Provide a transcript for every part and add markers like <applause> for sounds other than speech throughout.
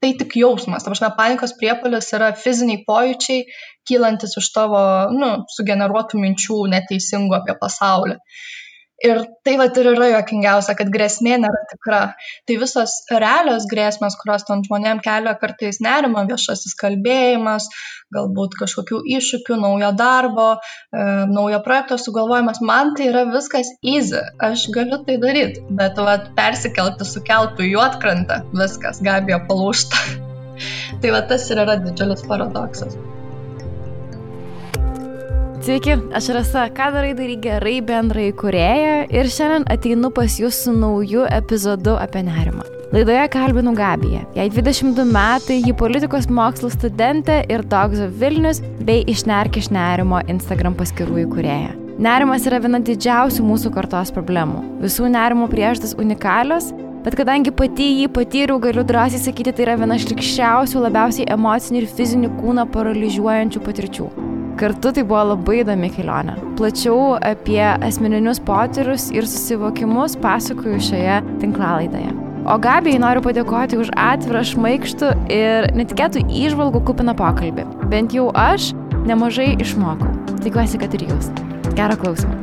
tai tik jausmas. Ta prasme, panikos priepolis yra fiziniai pojūčiai, kylantis iš tavo, nu, sugeneruotų minčių neteisingų apie pasaulį. Ir tai vat ir yra juokingiausia, kad grėsmė nėra tikra. Tai visos realios grėsmės, kurios tam žmonėm kelia kartais nerima, viešasis kalbėjimas, galbūt kažkokių iššūkių, naujo darbo, e, naujo projekto sugalvojimas, man tai yra viskas easy, aš galiu tai daryti, bet vat, persikelti sukeltų į atkrantą, viskas, gabija palūšta. <laughs> tai va tas ir yra didžiulis paradoksas. Sveiki, aš Rasa, ką darai daryk gerai bendrai kurėja ir šiandien ateinu pas jūs su nauju epizodu apie nerimą. Laidoje kalbinu Gabiją. Jai 22 metai, ji politikos mokslų studentė ir Dogzo Vilnius bei Išnerk iš nerimo Instagram paskirų įkūrėja. Nerimas yra viena didžiausių mūsų kartos problemų. Visų nerimo priežastis unikalios, bet kadangi pati jį patyriau, galiu drąsiai sakyti, tai yra viena iš likščiausių, labiausiai emocinių ir fizinių kūną paralyžiuojančių patirčių. Kartu tai buvo labai įdomi kelionė. Plačiau apie asmeninius potyrius ir susivokimus pasakoju šioje tinklalaidoje. O Gabijai noriu padėkoti už atvirą, šmaikštų ir netikėtų įžvalgų kupiną pokalbį. Bent jau aš nemažai išmokau. Tikiuosi, kad ir jūs. Gerą klausimą.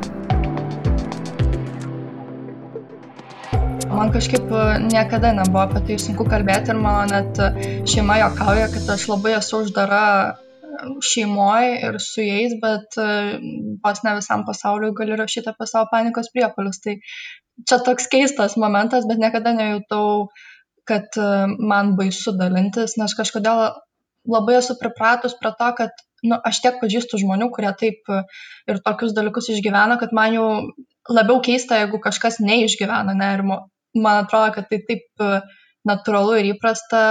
Man kažkaip niekada nebuvo apie tai sunku kalbėti ir mano net šeima jokauja, kad aš labai esu uždara šeimoje ir su jais, bet e, vos ne visam pasauliu gali rašyti apie savo panikos priepolius. Tai čia toks keistas momentas, bet niekada nejutau, kad e, man baisu dalintis, nes kažkodėl labai esu pripratus prie to, kad nu, aš tiek pažįstu žmonių, kurie taip e, ir tokius dalykus išgyvena, kad man jau labiau keista, jeigu kažkas neišgyvena nerimo. Man atrodo, kad tai taip natūralu ir įprasta,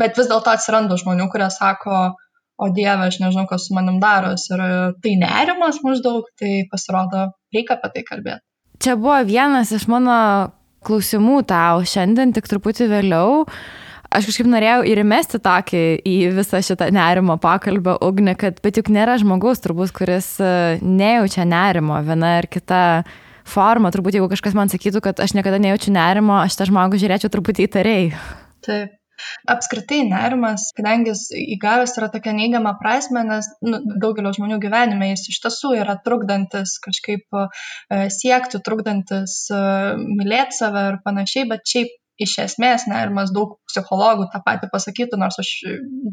bet vis dėlto atsiranda žmonių, kurie sako, o dieve, aš nežinau, kas su manim daros. Ir tai nerimas maždaug, tai pasirodo, reikia apie tai kalbėti. Čia buvo vienas iš mano klausimų tau šiandien, tik truputį vėliau. Aš kažkaip norėjau ir įmesti tokį į visą šitą nerimo pokalbio ugnį, kad bet juk nėra žmogaus turbūt, kuris e, nejaučia nerimo viena ar kita forma. Turbūt jeigu kažkas man sakytų, kad aš niekada nejaučiu nerimo, aš tą žmogų žiūrėčiau truputį įtariai. Taip. Apskritai nerimas, kadangi jis įgavęs yra tokia neigiama prasme, nes nu, daugelio žmonių gyvenime jis iš tiesų yra trukdantis kažkaip e, siekti, trukdantis e, mylėti save ir panašiai, bet šiaip iš esmės nerimas daug psichologų tą patį pasakytų, nors aš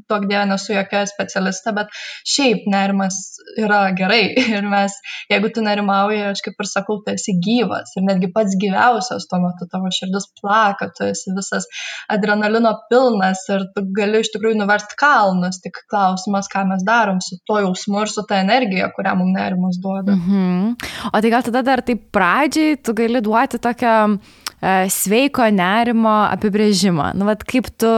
tok dievė nesu jokia specialistė, bet šiaip nerimas yra gerai <laughs> ir mes, jeigu tu nerimauji, aš kaip ir sakau, tu esi gyvas ir netgi pats gyviausias tuo metu tavo širdis plaka, tu esi visas adrenalino pilnas ir tu gali iš tikrųjų nuversti kalnus, tik klausimas, ką mes darom su tuo jausmu ir su ta energija, kurią mums nerimas duoda. Mhm. O tai gal tada dar taip pradžiai tu gali duoti tokią sveiko nerimo apibrėžimą. Nu, vat, kaip tu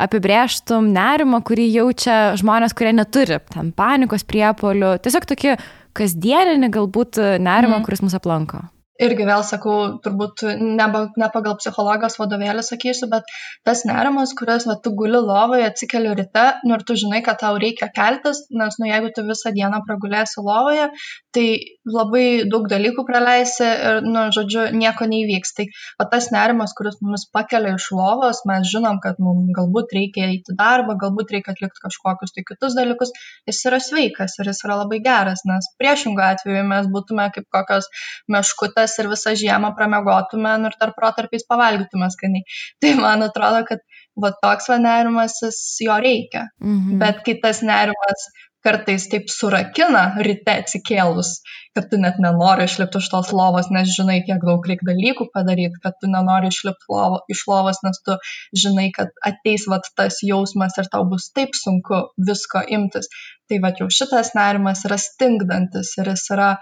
apibrėžtum nerimą, kurį jaučia žmonės, kurie neturi ten panikos priepolių, tiesiog tokį kasdieninį galbūt nerimą, mm. kuris mus aplanko irgi vėl sakau, turbūt ne, ne pagal psichologijos vadovėlį sakysiu, bet tas nerimas, kuris, va, tu guli lovoje, atsikeli ryte, nu ir tu žinai, kad tau reikia keltis, nes, nu, jeigu tu visą dieną pragulėsi lovoje, tai labai daug dalykų praleisi ir, nu, žodžiu, nieko neįvyks. Tai va, tas nerimas, kuris mus pakelia iš lovos, mes žinom, kad mums galbūt reikia eiti darbą, galbūt reikia atlikti kažkokius tai kitus dalykus, jis yra sveikas ir jis yra labai geras, nes priešingų atveju mes būtume kaip kokios meškutės ir visą žiemą pramiegotume nu, ir tarp protarpiais pavalgytume skaniai. <laughs> Tai man atrodo, kad va toks va nerimas, jo reikia. Mhm. Bet kai tas nerimas kartais taip surakina ryte atsikėlus, kad tu net nenori išlipti iš tos lovos, nes žinai, kiek daug reikia dalykų padaryti, kad tu nenori išlipti lovo, iš lovos, nes tu žinai, kad ateis vat tas jausmas ir tau bus taip sunku visko imtis. Tai va jau šitas nerimas yra stingdantis ir jis yra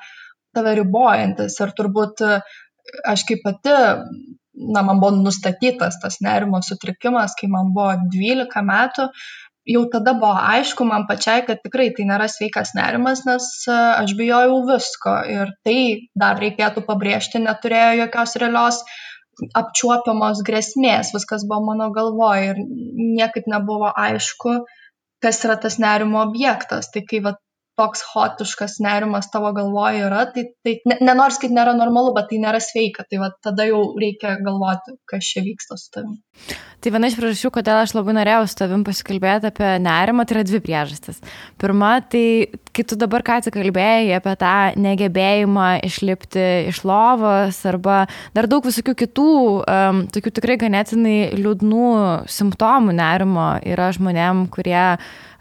tave ribojantis ir turbūt aš kaip pati, na, man buvo nustatytas tas nerimo sutrikimas, kai man buvo 12 metų, jau tada buvo aišku man pačiai, kad tikrai tai nėra sveikas nerimas, nes aš bijojau visko ir tai dar reikėtų pabrėžti, neturėjo jokios realios apčiuopiamos grėsmės, viskas buvo mano galvoje ir niekaip nebuvo aišku, kas yra tas nerimo objektas. Tai kai va, toks hotiškas nerimas tavo galvoje yra, tai, tai ne, nenors, kad nėra normalu, bet tai nėra sveika, tai va, tada jau reikia galvoti, kas čia vyksta su tavimi. Tai viena iš priežasčių, kodėl aš labai norėjau su tavim pasikalbėti apie nerimą, tai yra dvi priežastis. Pirma, tai kai tu dabar ką tik kalbėjai apie tą negebėjimą išlipti iš lovos arba dar daug visokių kitų, um, tokių tikrai ganėtinai liūdnų simptomų nerimo yra žmonėm, kurie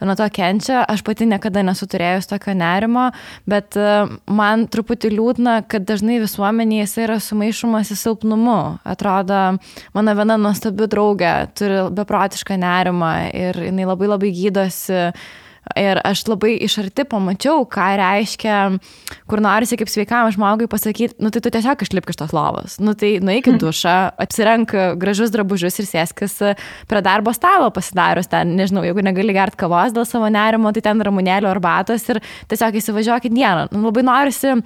nuo to kenčia. Aš pati niekada nesu turėjus tokio nerimo, bet e, man truputį liūdna, kad dažnai visuomenėje jis yra sumaišomas į silpnumu. Atrodo, mano viena nuostabi draugė turi beprotišką nerimą ir jinai labai labai gydosi Ir aš labai iš arti pamačiau, ką reiškia, kur norisi kaip sveikam žmogui pasakyti, nu tai tu tiesiog išlipk iš tos lovos, nu tai nueik į dušą, apsirenk gražus drabužius ir sėskis prie darbo stalo pasidarius ten, nežinau, jeigu negali gert kavos dėl savo nerimo, tai ten ramunėlio arbatos ir tiesiog įsivažiuokit dieną. Nu, labai norisi e,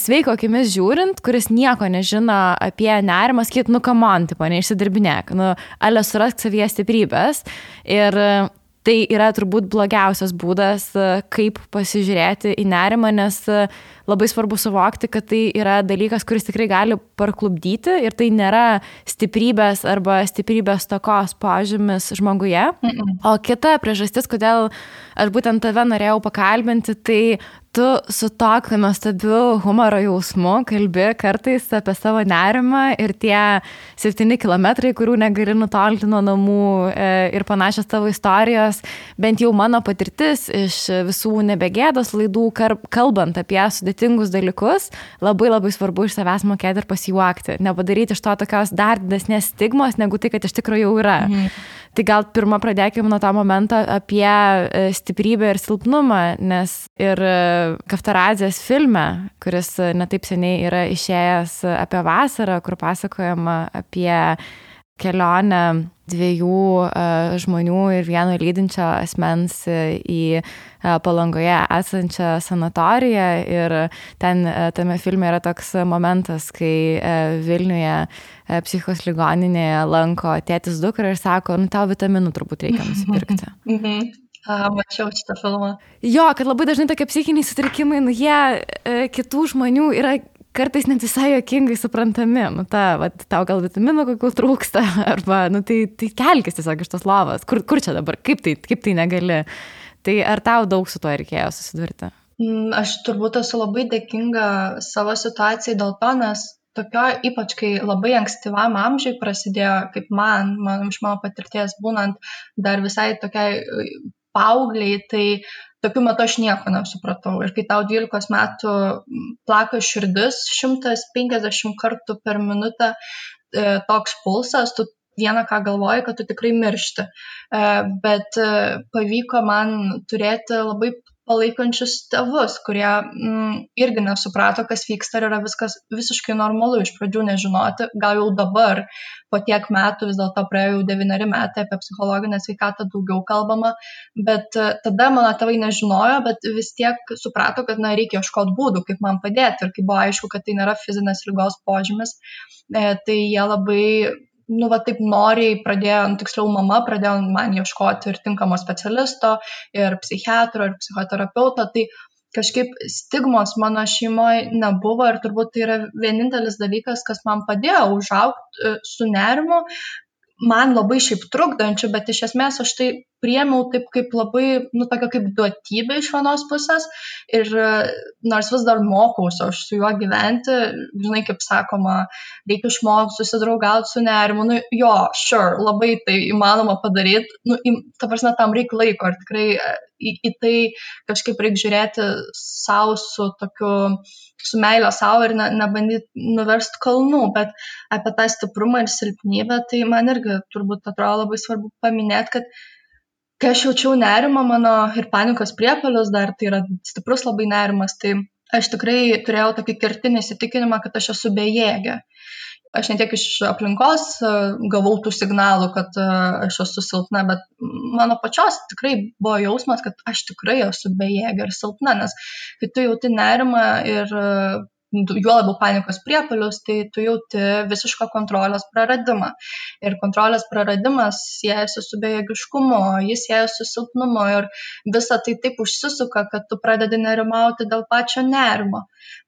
sveiko akimis žiūrint, kuris nieko nežino apie nerimą, sakyt, nu kamon, tipo, neišsidirbinėk, nu, alė surask savyje stiprybės ir tai yra turbūt blogiausias būdas, e, kaip pasižiūrėti į nerimą, nes e, labai svarbu suvokti, kad tai yra dalykas, kuris tikrai gali parklubdyti ir tai nėra stiprybės arba stiprybės tokos požymis žmoguje. O kita priežastis, kodėl aš būtent tave norėjau pakalbinti, tai tu su tokiu nuostabiu humoro jausmu kalbi kartais apie savo nerimą ir tie septyni kilometrai, kurių negali nutolti nuo namų e, ir panašios tavo istorijos, bent jau mano patirtis iš visų nebegėdos laidų, kalbant apie sudėtingus dalykus, labai labai svarbu iš savęs mokėti ir pasijuokti, nepadaryti iš to tokios dar didesnės stigmos, negu tai, kad iš tikrųjų jau yra. Mhm. Tai gal pirmą pradėkime nuo to momento apie e, stiprybę ir silpnumą, nes ir e, Kaftarazės filme, kuris netaip seniai yra išėjęs apie vasarą, kur pasakojama apie kelionę dviejų uh, žmonių ir vieno lydinčio asmens į uh, palangoje esančią sanatoriją. Ir ten uh, tame filme yra toks momentas, kai Vilniuje psichos ligoninėje lanko tėtis dukra ir sako, nu tau vitaminų turbūt reikia nusipirkti. <laughs> Mhm. A, mačiau šitą filmą. Jo, kad labai dažnai tokie psichiniai sutrikimai, nu jie e, kitų žmonių yra kartais net visai jokingai suprantami. Nu, ta, va, tau gal vitaminų kokių trūksta, <laughs> arba, nu, tai, tai kelkis tiesiog iš tos lavos. Kur, kur čia dabar, kaip tai, kaip tai negali. Tai ar tau daug su tuo reikėjo susidurti? Mm, aš turbūt esu labai dėkinga savo situacijai dėl to, nes tokio, ypač kai labai ankstyvam amžiui prasidėjo, kaip man, man iš mano patirties būnant dar visai tokiai paaugliai, tai tokiu metu aš nieko nesupratau. Ir kai tau 12 metų plaka širdis 150 kartų per minutę e, toks pulsas, tu vieną ką galvoji, kad tu tikrai miršti. E, bet e, pavyko man turėti labai palaikančius tėvus, kurie mm, irgi nesuprato, kas vyksta ir yra viskas visiškai normalu iš pradžių nežinoti. Gal jau dabar, po tiek metų, vis dėlto praėjo jau devyneri metai apie psichologinę sveikatą daugiau kalbama, bet e, tada mano tėvai nežinojo, bet vis tiek suprato, kad na, reikia ieškoti būdų, kaip man padėti ir kai buvo aišku, kad tai nėra fizinės lygos požymis, e, tai jie labai nu, va taip noriai pradėjo, nu, tiksliau mama pradėjo man ieškoti ir tinkamo specialisto, ir psichiatro, ir psichoterapeuto, tai kažkaip stigmos mano šeimoje nebuvo ir turbūt tai yra vienintelis dalykas, kas man padėjo užaugti e, su nerimu, man labai šiaip trukdančių, bet iš esmės aš tai priemiau taip kaip labai, nu, tokia kaip duotybė iš vienos pusės ir nors vis dar mokausi aš su juo gyventi, žinai, kaip sakoma, reikia išmokti susidraugauti su nerimu, nu, jo, sure, labai tai įmanoma padaryti, nu, ta prasme, tam reikia laiko ir tikrai į, į tai kažkaip reikia žiūrėti savo su tokiu, su meilė savo ir ne, nebandyti nuversti kalnų, bet apie tą stiprumą ir silpnybę, tai man irgi turbūt atrodo labai svarbu paminėti, kad kai aš jaučiau nerimą mano ir panikos priepalius dar, tai yra stiprus labai nerimas, tai aš tikrai turėjau tokį kertinį įsitikinimą, kad aš esu bejėgė. Aš ne tiek iš aplinkos e, gavau tų signalų, kad e, aš esu silpna, bet mano pačios tikrai buvo jausmas, kad aš tikrai esu bejėgė ir silpna, nes kai tu jauti nerimą ir juo labiau panikos priepolius, tai tu jauti visišką kontrolės praradimą. Ir kontrolės praradimas siejasi su bejėgiškumu, jis siejasi su silpnumu ir visa tai taip užsisuka, kad tu pradedi nerimauti dėl pačio nerimo.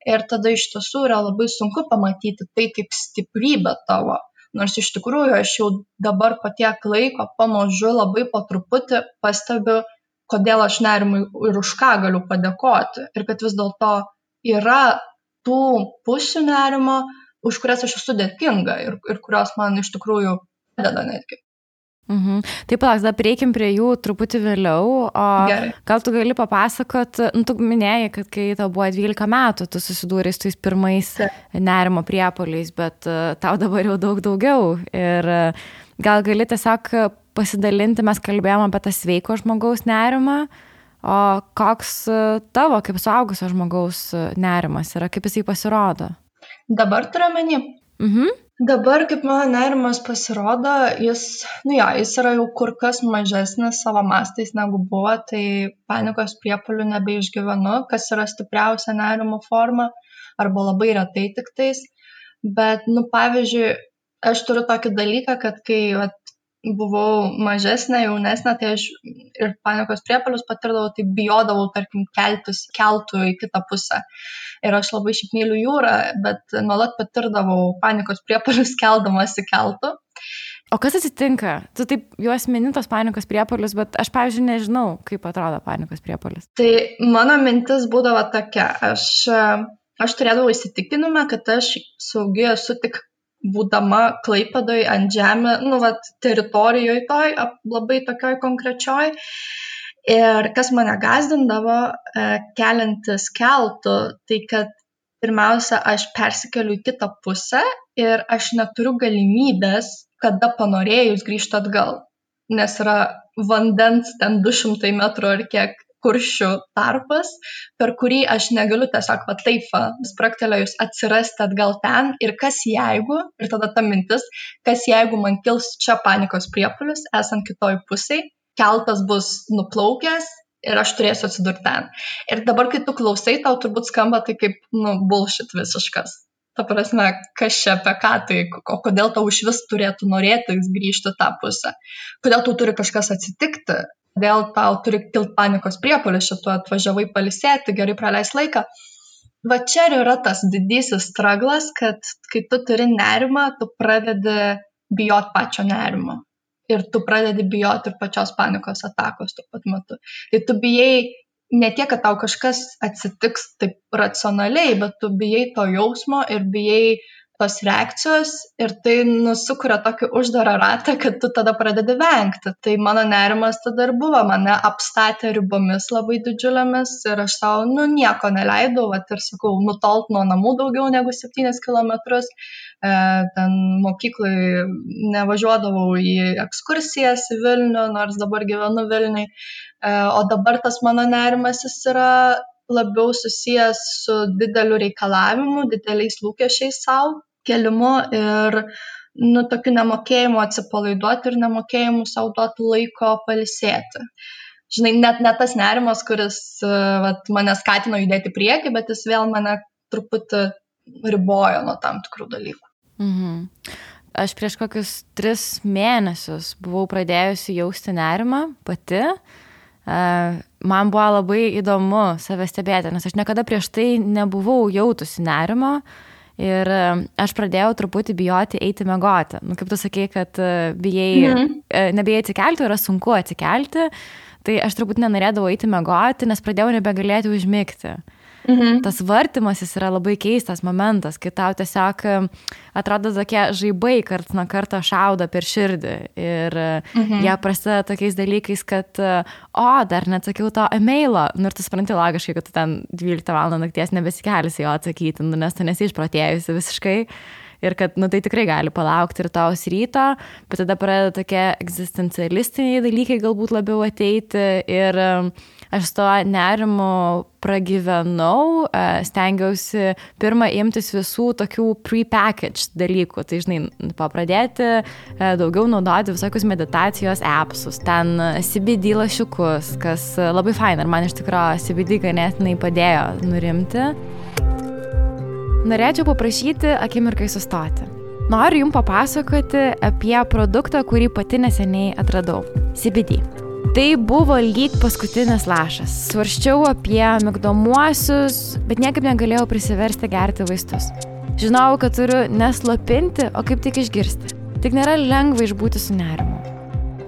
Ir tada iš tiesų yra labai sunku pamatyti tai kaip stiprybę tavo. Nors iš tikrųjų aš jau dabar po tiek laiko pamažu labai po truputį pastebiu, kodėl aš nerimui ir už ką galiu padėkoti. Ir kad vis dėlto yra tų pusių nerimo, už kurias aš esu dėkinga ir, ir kurios man iš tikrųjų padeda netgi. Mhm. Taip, palauk, dar prieikim prie jų truputį vėliau. O Gerai. gal tu gali papasakot, nu, tu minėjai, kad kai tau buvo 12 metų, tu susidūrė su tais pirmais Taip. nerimo priepoliais, bet uh, tau dabar jau daug daugiau. Ir uh, gal gali tiesiog pasidalinti, mes kalbėjome apie tą sveiko žmogaus nerimą, o koks uh, tavo kaip suaugusio žmogaus nerimas yra, kaip jisai pasirodo? Dabar turiu menį. Mhm. Dabar, kaip mano nerimas pasirodo, jis, nu jo, jis yra jau kur kas mažesnis savo mastais negu buvo, tai panikos priepolių nebeišgyvenu, kas yra stipriausia nerimo forma, arba labai retai tik tais. Bet, nu, pavyzdžiui, aš turiu tokį dalyką, kad kai vat, buvau mažesnė, jaunesnė, tai aš ir panikos priepalius patirdavau, tai bijodavau, tarkim, keltis keltų į kitą pusę. Ir aš labai šiaip myliu jūrą, bet nuolat patirdavau panikos priepalius <laughs> keldamas į keltų. O kas atsitinka? Tu taip juos minintos panikos priepolius, bet aš, pavyzdžiui, nežinau, kaip atrodo panikos priepolius. Tai mano mintis būdavo tokia, aš, aš turėdavau įsitikinimą, kad aš saugi esu tik būdama Klaipadoj ant žemė, nu, vat, teritorijoje toj, labai tokioj konkrečioj. Ir kas mane gazdindavo, e, keliantis keltų, tai kad pirmiausia, aš persikeliu į kitą pusę ir aš neturiu galimybės, kada panorėjus grįžti atgal, nes yra vandens ten 200 metrų ar kiek kuršių tarpas, per kurį aš negaliu tiesiog va taip, spraktelėjus atsirasti atgal ten ir kas jeigu, ir tada ta mintis, kas jeigu man kils čia panikos priepolius, esant kitoj pusiai, keltas bus nuplaukęs ir aš turėsiu atsidurti ten. Ir dabar, kai tu klausai, tau turbūt skamba tai kaip, nu, bullshit visiškas. Ta prasme, kas čia apie ką tai, o kodėl tau iš vis turėtų norėti grįžti tą pusę, kodėl tau turi kažkas atsitikti, kodėl tau turi kilt panikos priepolis, šito atvažiavai palisėti, gerai praleis laiką. Va čia ir yra tas didysis straglas, kad kai tu turi nerimą, tu pradedi bijot pačio nerimo. Ir tu pradedi bijoti ir pačios panikos atakos tuo pat metu. Tai tu bijai ne tiek, kad tau kažkas atsitiks taip racionaliai, bet tu bijai to jausmo ir bijai tos reakcijos ir tai nusukuria tokį uždarą ratą, kad tu tada pradedi vengti. Tai mano nerimas tada ir buvo, mane apstatė ribomis labai didžiulėmis ir aš savo, nu, nieko neleidau, va ir sakau, nutolt nuo namų daugiau negu 7 km, e, ten mokyklai nevažiuodavau į ekskursijas į Vilnių, nors dabar gyvenu Vilniui, e, o dabar tas mano nerimas jis yra labiau susijęs su dideliu reikalavimu, dideliais lūkesčiais savo kėlimu ir nu, tokiu nemokėjimu atsipalaiduoti ir nemokėjimu savo duoti laiko palisėti. Žinai, net ne tas nerimas, kuris vat, mane skatino judėti prieki, bet jis vėl mane truputį ribojo nuo tam tikrų dalykų. Mhm. Aš prieš kokius tris mėnesius buvau pradėjusi jausti nerimą pati. Man buvo labai įdomu save stebėti, nes aš niekada prieš tai nebuvau jautusi nerimo. Uh, Ir e, aš pradėjau truputį bijoti eiti mėgoti. Nu, kaip tu sakei, kad e, bijai, mhm. E, nebijai atsikelti, yra sunku atsikelti, tai aš truputį nenorėdavau eiti mėgoti, nes pradėjau nebegalėti užmigti. Mhm. Tas vartimas jis yra labai keistas momentas, kai tau tiesiog atrodo tokie žaibai karts nuo karto šaudo per širdį. Ir mhm. jie prasideda tokiais dalykais, kad, o, dar neatsakiau to e-mailo. Nu, ir tu supranti logiškai, kad tu ten 12 val. nakties nebesikelsi jo atsakyti, nu, nes tu nesi išprotėjusi visiškai ir kad, nu, tai tikrai gali palaukti ir tos ryto, bet tada pradeda tokie egzistencialistiniai dalykai galbūt labiau ateiti ir aš to nerimu pragyvenau, e, stengiausi pirmą imtis visų tokių pre-packaged dalykų, tai žinai, papradėti e, daugiau naudoti visokius meditacijos appsus, ten CBD lašiukus, kas labai fain ir man iš tikrųjų CBD ganėtinai padėjo nurimti. Norėčiau paprašyti akimirkai sustoti. Noriu Jums papasakoti apie produktą, kurį pati neseniai atradau - CBD. Tai buvo lyg paskutinis lašas. Svarščiau apie migdomuosius, bet niekaip negalėjau prisiversti gerti vaistus. Žinau, kad turiu neslopinti, o kaip tik išgirsti. Tik nėra lengva išbūti su nerimu.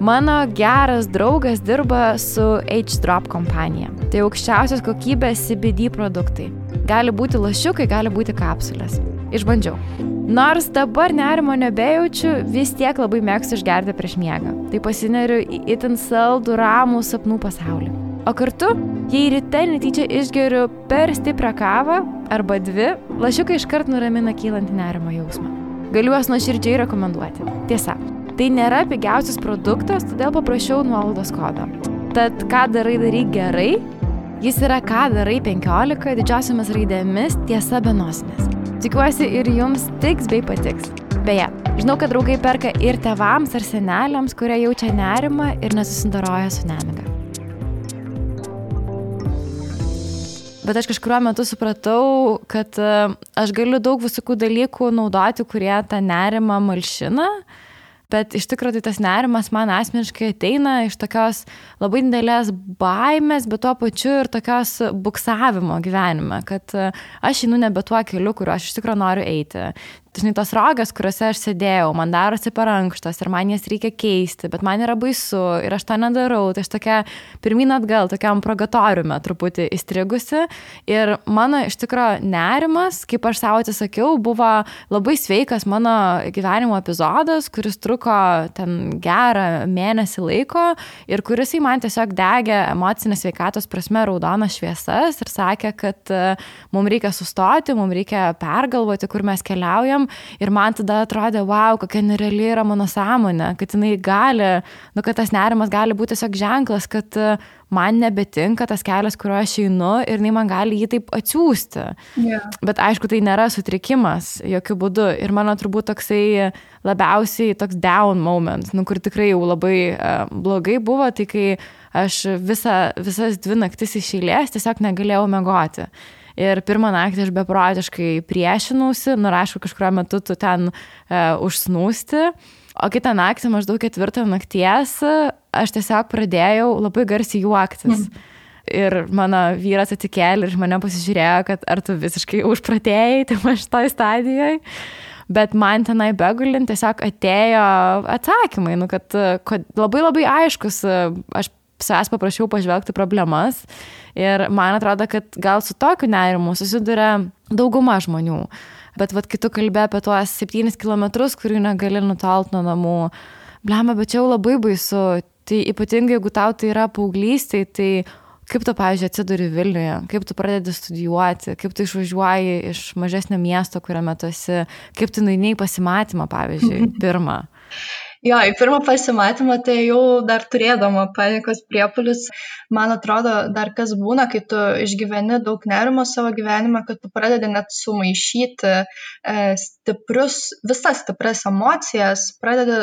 Mano geras draugas dirba su H-Drop kompanija. Tai aukščiausios kokybės CBD produktai. Gali būti lašiukai, gali būti kapsulės. Išbandžiau. Nors dabar nerimo nebejaučiu, vis tiek labai mėgstu išgerti prieš miegą. Tai pasineriu į itin saldų ramų sapnų pasaulį. O kartu, jei ryte netyčia išgeriu per stiprią kavą arba dvi, lašiukai iškart nuramina kylantį nerimo jausmą. Galiu juos nuoširdžiai rekomenduoti. Tiesa, tai nėra pigiausias produktas, todėl paprašiau nuolaidos kodo. Tad ką darai daryk gerai, jis yra ką darai 15 didžiosiamis raidėmis tiesa be nosinės. Tikiuosi ir jums tiks bei patiks. Beje, žinau, kad draugai perka ir tevams ar seneliams, kurie jaučia nerimą ir nesusidaroja su nemiga. Bet aš kažkuriuo metu supratau, kad e, aš galiu daug visokių dalykų naudoti, kurie tą nerimą malšina. Bet iš tikrųjų tai tas nerimas man asmeniškai ateina iš tokios labai didelės baimės, bet tuo pačiu ir tokios buksavimo gyvenime, kad e, aš einu nebe tuo keliu, kuriuo aš iš tikrųjų noriu eiti žinai, tos rogas, kuriuose aš sėdėjau, man darosi per ankštas ir man jas reikia keisti, bet man yra baisu ir aš to nedarau, tai aš tokia pirmin atgal, tokiam progatoriume truputį įstrigusi. Ir mano iš tikrųjų nerimas, kaip aš savo atsisakiau, buvo labai sveikas mano gyvenimo epizodas, kuris truko ten gerą mėnesį laiko ir kuris į man tiesiog degė emocinės sveikatos prasme raudonas šviesas ir sakė, kad e, mums reikia sustoti, mums reikia pergalvoti, kur mes keliaujam manim ir man tada atrodė, wow, kokia nereali yra mano sąmonė, kad jinai gali, nu, kad tas nerimas gali būti tiesiog ženklas, kad e, man nebetinka tas kelias, kuriuo aš einu ir jinai man gali jį taip atsiųsti. Yeah. Bet aišku, tai nėra sutrikimas jokių būdų ir mano turbūt toksai labiausiai toks down moment, nu, kur tikrai jau labai uh, blogai buvo, tai kai aš visa, visas dvi naktis iš eilės tiesiog negalėjau mėgoti. Ir pirmą naktį aš beprotiškai priešinausi, nu, aišku, kažkurio metu tu ten e, užsnūsti. O kitą naktį, maždaug ketvirtą nakties, aš tiesiog pradėjau labai garsiai juoktis. Mm. Ir mano vyras atsikėlė ir mane pasižiūrėjo, kad ar tu visiškai užpratėjai, tai aš toj stadijoje. Bet man tenai begulint tiesiog atėjo atsakymai, nu, kad, kad labai labai aiškus, aš savęs paprašiau pažvelgti problemas ir man atrodo, kad gal su tokiu nerimu susiduria dauguma žmonių. Bet vad, kai tu kalbė apie tuos 7 km, kurių negali nutolti nuo namų, blema, bet čia jau labai baisu. Tai ypatingai, jeigu tau tai yra paauglystė, tai kaip tu, pavyzdžiui, atsiduri Vilniuje, kaip tu pradedi studijuoti, kaip tu išvažiuoji iš mažesnio miesto, kuriame tu esi, kaip tu nueini į pasimatymą, pavyzdžiui, <laughs> pirmą. Jo, į pirmą pasimatymą tai jau dar turėdama panikos priepulius, man atrodo, dar kas būna, kai tu išgyveni daug nerimo savo gyvenime, kad tu pradedi net sumaišyti e, stiprius, visas stipres emocijas, pradedi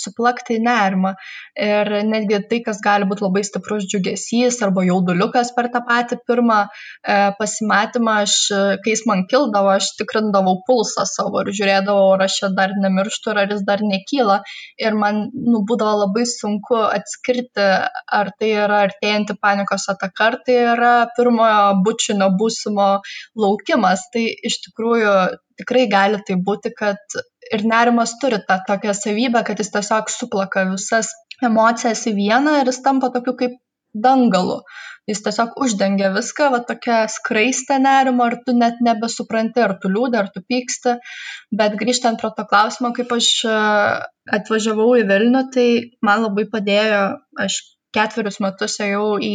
suplakti nerimą. Ir netgi tai, kas gali būti labai stiprus džiugesys arba jauduliukas per tą patį pirmą e, pasimatymą, aš, kai jis man kildavo, aš tikrindavau pulsą savo ir žiūrėdavau, ar aš čia dar nemirštu, ar jis dar nekyla ir man nu, būdavo labai sunku atskirti, ar tai yra artėjanti panikos ataka, ar tai yra pirmojo bučinio būsimo laukimas. Tai iš tikrųjų tikrai gali tai būti, kad ir nerimas turi tą tokią savybę, kad jis tiesiog suplaka visas emocijas į vieną ir jis tampa tokiu kaip dangalu. Jis tiesiog uždengia viską, va tokia skraistė nerimo, ar tu net nebesupranti, ar tu liūdė, ar tu pyksti. Bet grįžtant prie to klausimo, kaip aš e, atvažiavau į Vilnių, tai man labai padėjo, aš ketverius metus ėjau į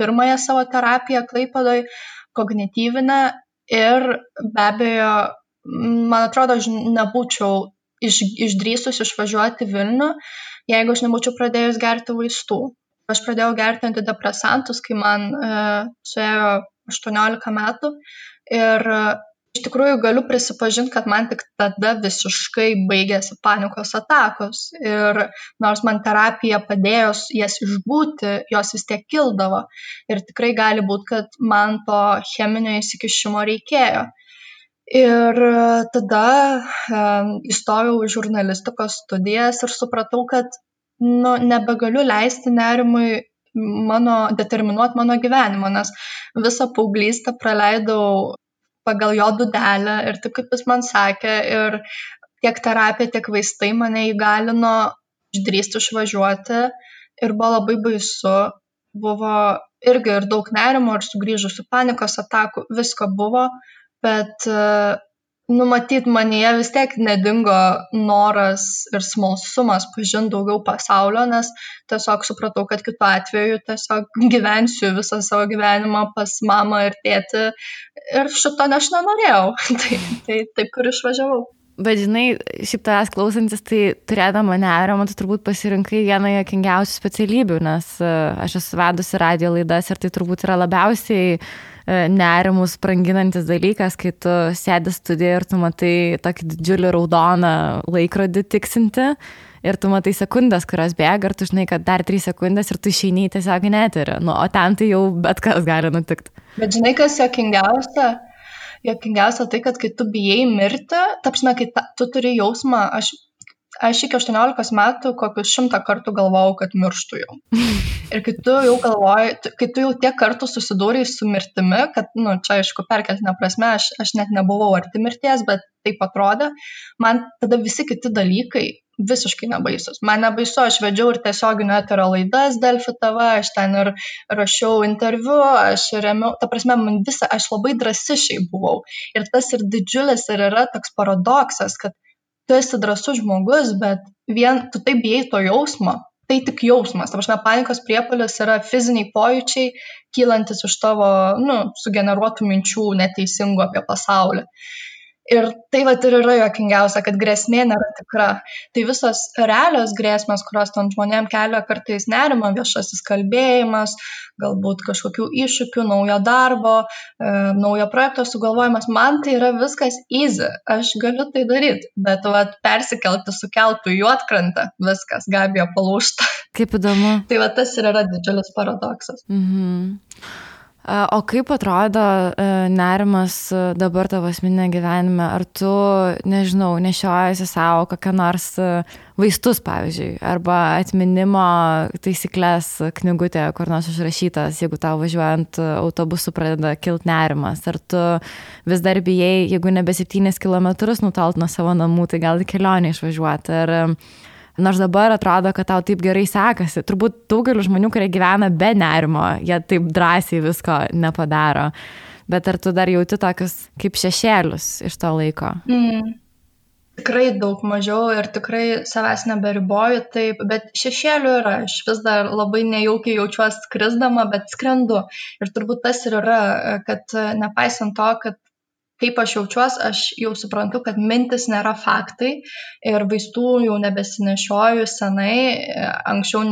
pirmąją savo terapiją Klaipadoj, kognityvinę ir be abejo, man atrodo, aš nebūčiau iš, išdrįsus išvažiuoti Vilnių, jeigu aš nebūčiau pradėjus gerti vaistų. Aš pradėjau gerti antidepresantus, kai man e, suėjo 18 metų. Ir e, iš tikrųjų galiu prisipažinti, kad man tik tada visiškai baigėsi panikos atakos. Ir nors man terapija padėjo jas išbūti, jos vis tiek kildavo. Ir tikrai gali būti, kad man to cheminio įsikišimo reikėjo. Ir tada um, įstojau į žurnalistikos studijas ir supratau, kad nu, nebegaliu leisti nerimui mano, determinuoti mano gyvenimo, nes visą paauglystę praleidau pagal jo dudelę ir taip kaip jis man sakė, ir tiek terapija, tiek vaistai mane įgalino išdrįsti išvažiuoti ir buvo labai baisu, buvo irgi ir daug nerimo, ir sugrįžusių panikos atakų, visko buvo, bet numatyt manyje vis tiek nedingo noras ir smalsumas pažinti daugiau pasaulio, nes tiesiog supratau, kad kitu atveju tiesiog gyvensiu visą savo gyvenimą pas mamą ir tėtį ir šito aš nenorėjau. <laughs> tai, tai taip ir išvažiavau. Bet žinai, šiaip tavęs klausantis, tai turėdama nerimą, tu turbūt pasirinkai vieną jokingiausių specialybių, nes e, aš esu vedusi radio laidas ir tai turbūt yra labiausiai uh, nerimus branginantis dalykas, kai tu sėdi studijoje ir tu matai tokį didžiulį raudoną laikrodį tiksinti ir tu matai sekundės, kurios bėga ir tu žinai, kad dar trys sekundės ir tu išeini tiesiog neterį. Nu, o ten tai jau bet kas gali nutikti. Bet žinai, kas jokingiausia? Jokingiausia tai, kad kai tu bijai mirti, tapsime, kai ta, tu turi jausmą, aš aš iki 18 metų kokius šimtą kartų galvojau, kad mirštu jau. <laughs> Ir kai tu jau galvoji, kai tu jau tiek kartų susidūrei su mirtimi, kad, na, nu, čia aišku, perkeltinė prasme, aš, aš net nebuvau arti mirties, bet taip atrodė, man tada visi kiti dalykai visiškai nebaisus. Man nebaisu, aš vedžiau ir tiesioginio eterio laidas Delfi TV, aš ten ir rašiau interviu, aš remiau, ta prasme, man visą, aš labai drąsi šiai buvau. Ir tas ir didžiulis ir yra toks paradoksas, kad tu esi drąsus žmogus, bet vien tu taip bijai to jausmo, tai tik jausmas. Ta prasme, panikos priepalis yra fiziniai pojūčiai, kylantis iš tavo, nu, sugeneruotų minčių neteisingų apie pasaulį. Ir tai vat ir yra juokingiausia, kad grėsmė nėra tikra. Tai visos realios grėsmės, kurios tam žmonėm kelia kartais nerima, viešasis kalbėjimas, galbūt kažkokių iššūkių, naujo darbo, e, naujo projekto sugalvojimas, man tai yra viskas easy, aš galiu tai daryti, bet vat, persikelti su keltu į juotkrantą, viskas, gabija palūšta. Kaip įdomu. tai va tas ir yra didžiulis paradoksas. Mhm. O kaip atrodo e, nerimas e, dabar tavo asmeninė gyvenime? Ar tu, nežinau, nešiojasi savo kokią nors e, vaistus, pavyzdžiui, arba atminimo taisyklės knygutė, kur nors užrašytas, jeigu tau važiuojant autobusu pradeda kilt nerimas? Ar tu vis dar bijai, jeigu nebe 7 km nutalt nuo savo namų, tai gal į kelionę išvažiuoti? Ar, Nors dabar atrodo, kad tau taip gerai sekasi. Turbūt daugeliu žmonių, kurie gyvena be nerimo, jie taip drąsiai visko nepadaro. Bet ar tu dar jauti tokius kaip šešėlius iš to laiko? Mm. Tikrai daug mažiau ir tikrai savęs neberiboju, taip, bet šešėlių yra. Aš vis dar labai nejaukiai jaučiuosi skrisdama, bet skrendu. Ir turbūt tas ir yra, kad nepaisant to, kad kaip aš jaučiuos, aš jau suprantu, kad mintis nėra faktai ir vaistų jau nebesinešioju senai. Anksčiau,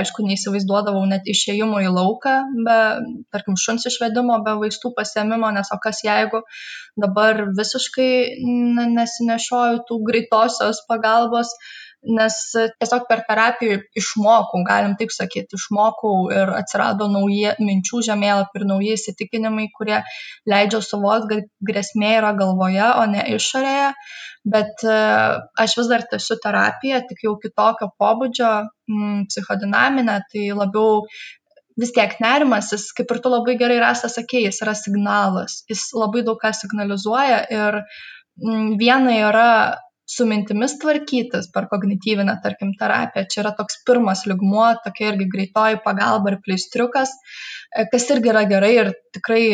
aišku, neįsivaizduodavau net išėjimo į lauką, be, tarkim, šuns išvedimo, be vaistų pasiemimo, nes o kas jeigu dabar visiškai nesinešioju tų greitosios pagalbos nes tiesiog per terapiją išmokau, galim taip sakyti, išmokau ir atsirado nauji minčių žemėlapį ir nauji įsitikinimai, kurie leidžia suvokti, kad grėsmė yra galvoje, o ne išorėje. Bet e, aš vis dar tęsiu terapiją, tik jau kitokio pobūdžio, m, psichodinaminę, tai labiau vis tiek nerimas, jis, kaip ir tu labai gerai rasa sakėjai, jis yra signalas, jis labai daug ką signalizuoja ir viena yra su mintimis tvarkytis per kognityvinę, tarkim, terapiją. Čia yra toks pirmas ligmuo, tokia irgi greitoji pagalba ir pleistriukas, e, kas irgi yra gerai ir tikrai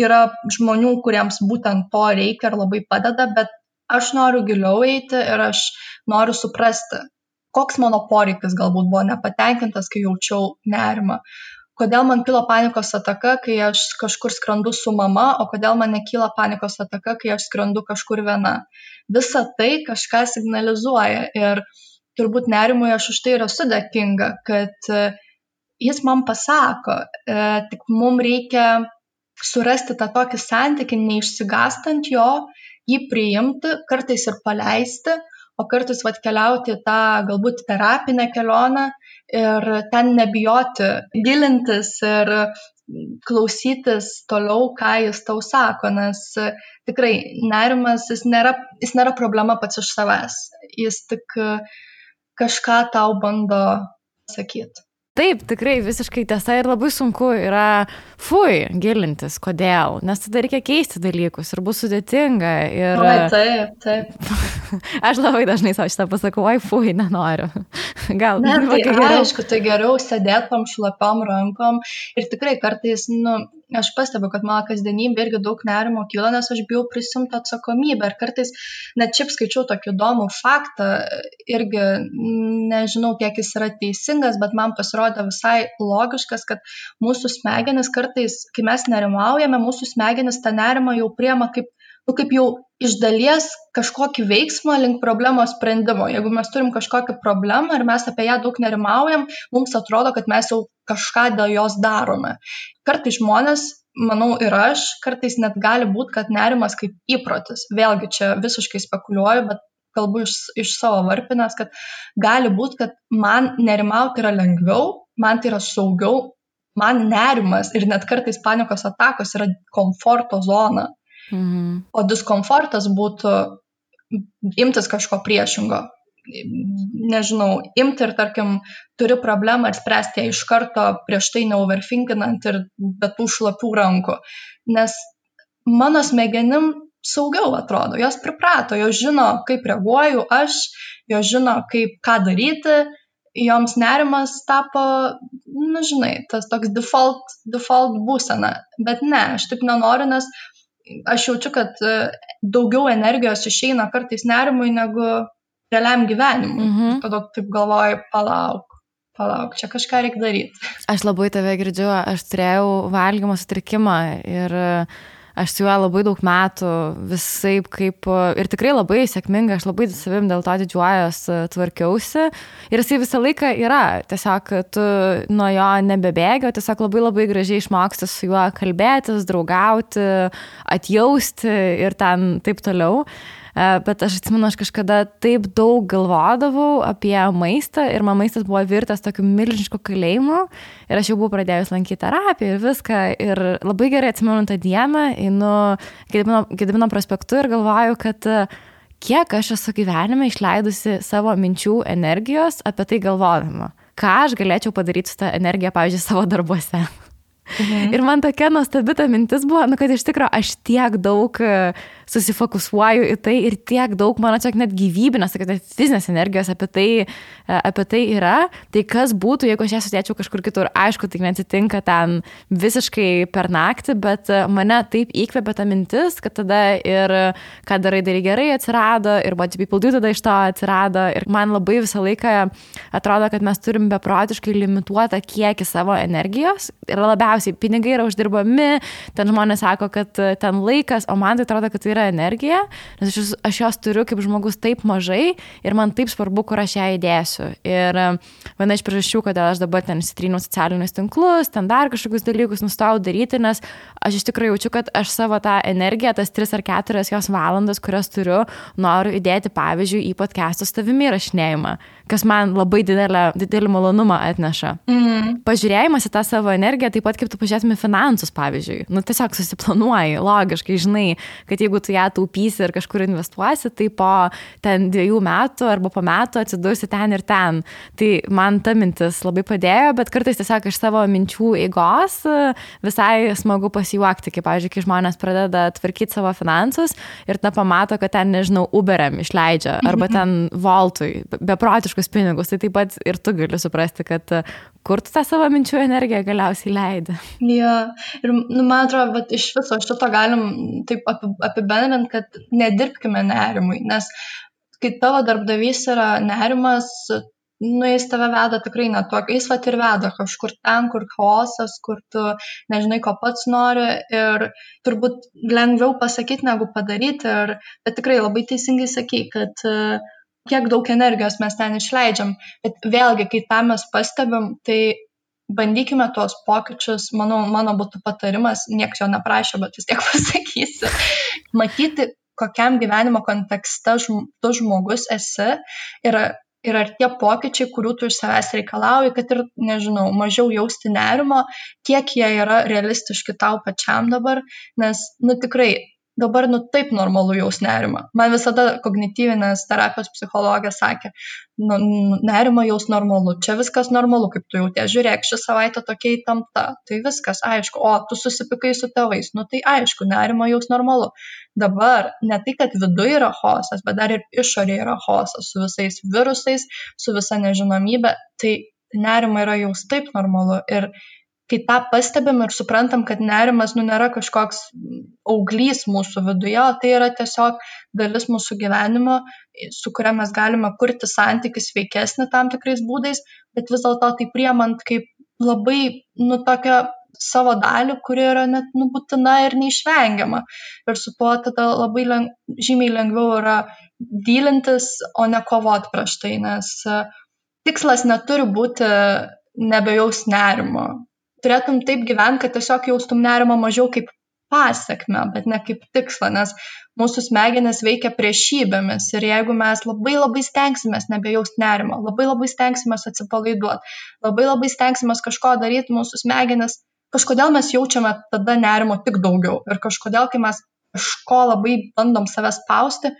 yra žmonių, kuriems būtent to reikia ir labai padeda, bet aš noriu giliau eiti ir aš noriu suprasti, koks mano poreikis galbūt buvo nepatenkintas, kai jaučiau nerimą kodėl man kilo panikos ataka, kai aš kažkur skrendu su mama, o kodėl man nekyla panikos ataka, kai aš skrendu kažkur viena. Visa tai kažką signalizuoja ir turbūt nerimui aš už tai ir esu dėkinga, kad e, jis man pasako, e, tik mums reikia surasti tą tokį santykį, neišsigastant jo, jį priimti, kartais ir paleisti, o kartais vat keliauti tą galbūt terapinę kelionę ir ten nebijoti gilintis ir klausytis toliau, ką jis tau sako, nes tikrai nerimas, jis nėra, jis nėra problema pats iš savęs, jis tik kažką tau bando sakyti. Taip, tikrai visiškai tiesa ir labai sunku yra, fui, gilintis, kodėl, nes tada reikia keisti dalykus ir bus sudėtinga. Ir... Oi, taip, taip. <laughs> <laughs> Aš labai dažnai savo šitą pasakau, oi, fui, nenoriu. <laughs> Gal. Ne, tai geriau. aišku, tai geriau sėdėti tom šlapiom rankom ir tikrai kartais, nu, aš pastebiu, kad mano kasdienybė irgi daug nerimo kyla, nes aš bijau prisimti atsakomybę. Ir kartais net šiaip skaičiau tokį įdomų faktą, irgi nežinau, kiek jis yra teisingas, bet man pasirodė visai logiškas, kad mūsų smegenis kartais, kai mes nerimaujame, mūsų smegenis tą nerimą jau priema kaip nu, kaip jau iš dalies kažkokį veiksmą link problemos sprendimo. Jeigu mes turim kažkokią problemą ir mes apie ją daug nerimaujam, mums atrodo, kad mes jau kažką dėl jos darome. Kartais žmonės, manau ir aš, kartais net gali būti, kad nerimas kaip įprotis. Vėlgi čia visiškai spekuliuoju, bet kalbu iš, iš savo varpinės, kad gali būti, kad man nerimauti yra lengviau, man tai yra saugiau, man nerimas ir net kartais panikos atakos yra komforto zona. Mhm. O diskomfortas būtų imtis kažko priešingo. Nežinau, imti ir, tarkim, turi problemą ir spręsti ją iš karto prieš tai neoverfinkinant ir be tų šlapių rankų. Nes mano smegenim saugiau atrodo, jos priprato, jos žino, kaip reaguoju aš, jos žino, kaip ką daryti, joms nerimas tapo, na žinai, tas toks default, default būsena. Bet ne, aš taip nenoriu, nes aš jaučiu, kad e, daugiau energijos išeina kartais nerimui negu realiam gyvenimui. Mhm. Tada taip galvoju, palauk. Palauk, čia kažką reikia daryti. Aš labai tave girdžiu, aš turėjau valgymo sutrikimą ir uh, aš su juo labai daug metų visai kaip ir tikrai labai sėkmingai, aš labai savim dėl to didžiuojas, tvarkiausi. Ir jisai visą laiką yra, tiesiog tu nuo jo nebebėgi, o tiesiog labai labai gražiai išmoksti su juo kalbėtis, draugauti, atjausti ir ten taip toliau. E, bet aš atsimenu, aš kažkada taip daug galvodavau apie maistą ir man maistas buvo virtas tokiu milžinišku kalėjimu ir aš jau buvau pradėjus lankyti terapiją ir viską ir labai gerai atsimenu tą dieną, einu Gedimino, prospektu ir galvoju, kad e, kiek aš esu gyvenime išleidusi savo minčių energijos apie tai galvodama. Ką aš galėčiau padaryti su tą energiją, pavyzdžiui, savo darbuose. Mhm. Ir man tokia nuostabi ta mintis buvo, nu, kad iš tikrųjų aš tiek daug e, susifokusuoju į tai ir tiek daug mano čia net gyvybinės, kad fizinės energijos apie tai, e, apie tai yra. Tai kas būtų, jeigu aš ją sudėčiau kažkur kitur, aišku, tai neatsitinka ten visiškai per naktį, bet e, mane taip įkvėpė ta mintis, kad tada ir ką darai, darai gerai atsirado, ir Body People Do tada iš to atsirado. Ir man labai visą laiką atrodo, kad mes turim beprotiškai limituotą kiekį savo energijos. Ir labiausiai pinigai yra uždirbami, ten žmonės sako, kad e, ten laikas, o man tai atrodo, kad tai yra energija, nes aš, aš jos turiu kaip žmogus taip mažai ir man taip svarbu, kur aš ją įdėsiu. Ir e, viena iš priežasčių, kodėl aš dabar ten įsitrynau socialinius tinklus, ten dar kažkokius dalykus nustojau daryti, nes aš iš tikrųjų jaučiu, kad aš savo tą energiją, tas 3 ar 4 jos valandas, kurias turiu, noriu įdėti, pavyzdžiui, į podcast'o stavimi rašinėjimą kas man labai didelę, didelį malonumą atneša. Mm. Pažiūrėjimas į tą savo energiją, taip pat kaip tu pažiūrėtum į finansus, pavyzdžiui. Nu, tiesiog susiplanuoji, logiškai, žinai, kad jeigu tu ją taupysi ir kažkur investuosi, tai po ten dviejų metų arba po metų atsidursi ten ir ten. Tai man ta mintis labai padėjo, bet kartais tiesiog iš savo minčių eigos visai smagu pasijuokti, kaip, pavyzdžiui, kai žmonės pradeda tvarkyti savo finansus ir tada pamato, kad ten, nežinau, Uberiam išleidžia arba <laughs> ten Voltui, beprotiškus kokius pinigus, tai taip pat ir tu gali suprasti, kad e, kur tu tą savo minčių energiją galiausiai leidi. Ja, ir nu, man atrodo, kad iš viso šito galim taip apibendrinti, kad nedirbkime nerimui, nes kai tavo darbdavys yra nerimas, nu, jis tave veda tikrai ne tuo, jis vat ir veda kažkur ten, kur chaosas, kur tu nežinai, ko pats nori ir turbūt lengviau pasakyti negu padaryti, ir, bet tikrai labai teisingai sakai, kad uh, kiek daug energijos mes ten išleidžiam. Bet vėlgi, kai tą mes pastebim, tai bandykime tuos pokyčius, manau, mano būtų patarimas, niekas jo neprašė, bet vis tiek <laughs> pasakysiu, matyti, kokiam gyvenimo kontekste žm tu žmogus esi ir ir ar tie pokyčiai, kurių tu iš savęs reikalauji, kad ir, nežinau, mažiau jausti nerimo, kiek jie yra realistiški tau pačiam dabar, nes, nu tikrai, dabar nu taip normalu jaus nerimą. Man visada kognityvinės terapijos psichologė sakė, nu, nerimą jaus normalu, čia viskas normalu, kaip tu jautė, žiūrėk, ši savaitė tokia įtempta, tai viskas aišku, o tu susipikai su tėvais, nu tai aišku, nerimą jaus normalu. Dabar ne tai, kad viduje yra chaosas, bet dar ir išorėje yra chaosas su visais virusais, su visa nežinomybė, tai nerima yra jaus taip normalu. Ir kai tą pastebim ir suprantam, kad nerimas nu, nėra kažkoks auglys mūsų viduje, o tai yra tiesiog dalis mūsų gyvenimo, su kuria mes galime kurti santykius sveikesnį tam tikrais būdais, bet vis dėlto tai priemant kaip labai, nu, tokią savo dalį, kuri yra net nubūtina ir neišvengiama. Ir su tuo tada labai leng, žymiai lengviau yra dylintis, o ne kovoti prieš tai, nes tikslas neturi būti nebejaus nerimo turėtum taip gyventi, kad tiesiog jaustum nerimą mažiau kaip pasiekme, bet ne kaip tikslą, nes mūsų smegenys veikia priešybėmis ir jeigu mes labai labai stengsimės nebejaust nerimo, labai labai stengsimės atsipalaiduoti, labai labai stengsimės kažko daryti, mūsų smegenys, kažkodėl mes jaučiame tada nerimo tik daugiau ir kažkodėl, kai mes kažko labai bandom save spausti,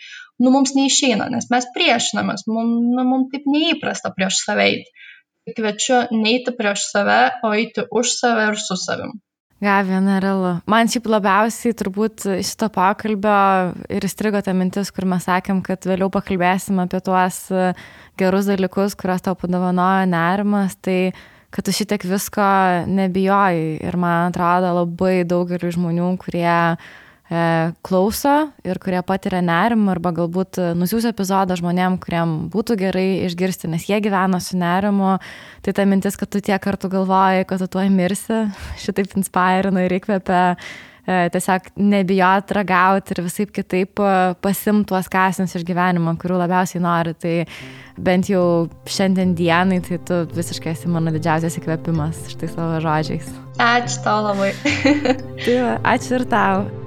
nu mums neišeina, nes mes priešinamės, mums, nu, mums taip neįprasta prieš save eiti kviečiu neiti prieš save, o eiti už save ir su savim. Gavė, nerealu. Man šiaip labiausiai turbūt šito pokalbio ir įstrigo ta mintis, kur mes sakėm, kad vėliau pakalbėsim apie tuos gerus dalykus, kuriuos tau padovanojo nerimas, tai kad tu šitiek visko nebijojai. Ir man atrodo labai daugeliu žmonių, kurie E, klauso ir kurie patiria nerimą arba galbūt nusiūs epizodą žmonėm, kuriem būtų gerai išgirsti, nes jie gyvena su nerimu, tai ta mintis, kad tu tiek kartų galvoji, kad tu tuo mirsi, <laughs> šitaip inspirina ir įkvepia e, tiesiog nebijot ragauti ir visai kitaip e, pasim tuos kasinius iš gyvenimo, kurių labiausiai nori. Tai bent jau šiandien dienai, tai tu visiškai esi mano didžiausias įkvėpimas štai savo žodžiais. Ačiū tau labai. tai va, ačiū ir tau.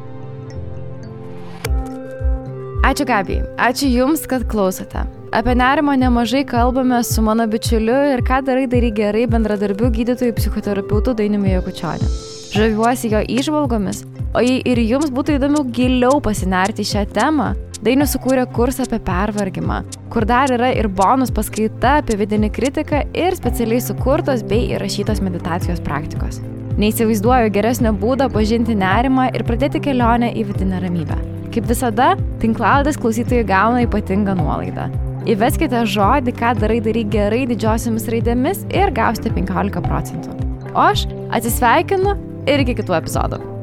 Ačiū Gabi, ačiū Jums, kad klausote. Apie nerimą nemažai kalbame su mano bičiuliu ir ką darai darai gerai bendradarbiu gydytojų psichoterapeutų Dainiumi Jokučioniu. Žaviuosi jo išvalgomis, o jei ir Jums būtų įdomu giliau pasinerti šią temą, Dainius sukūrė kursą apie pervargimą, kur dar yra ir bonus paskaita apie vidinį kritiką ir specialiai sukurtos bei įrašytos meditacijos praktikos. Neįsivaizduoju geresnio būdo pažinti nerimą ir pradėti kelionę į vidinę ramybę. Kaip visada, tinklaladės klausytojai gauna ypatingą nuolaidą. Įveskite žodį, ką darai darai gerai didžiosiomis raidėmis ir gausite 15 procentų. O aš atsisveikinu ir iki kitų epizodų.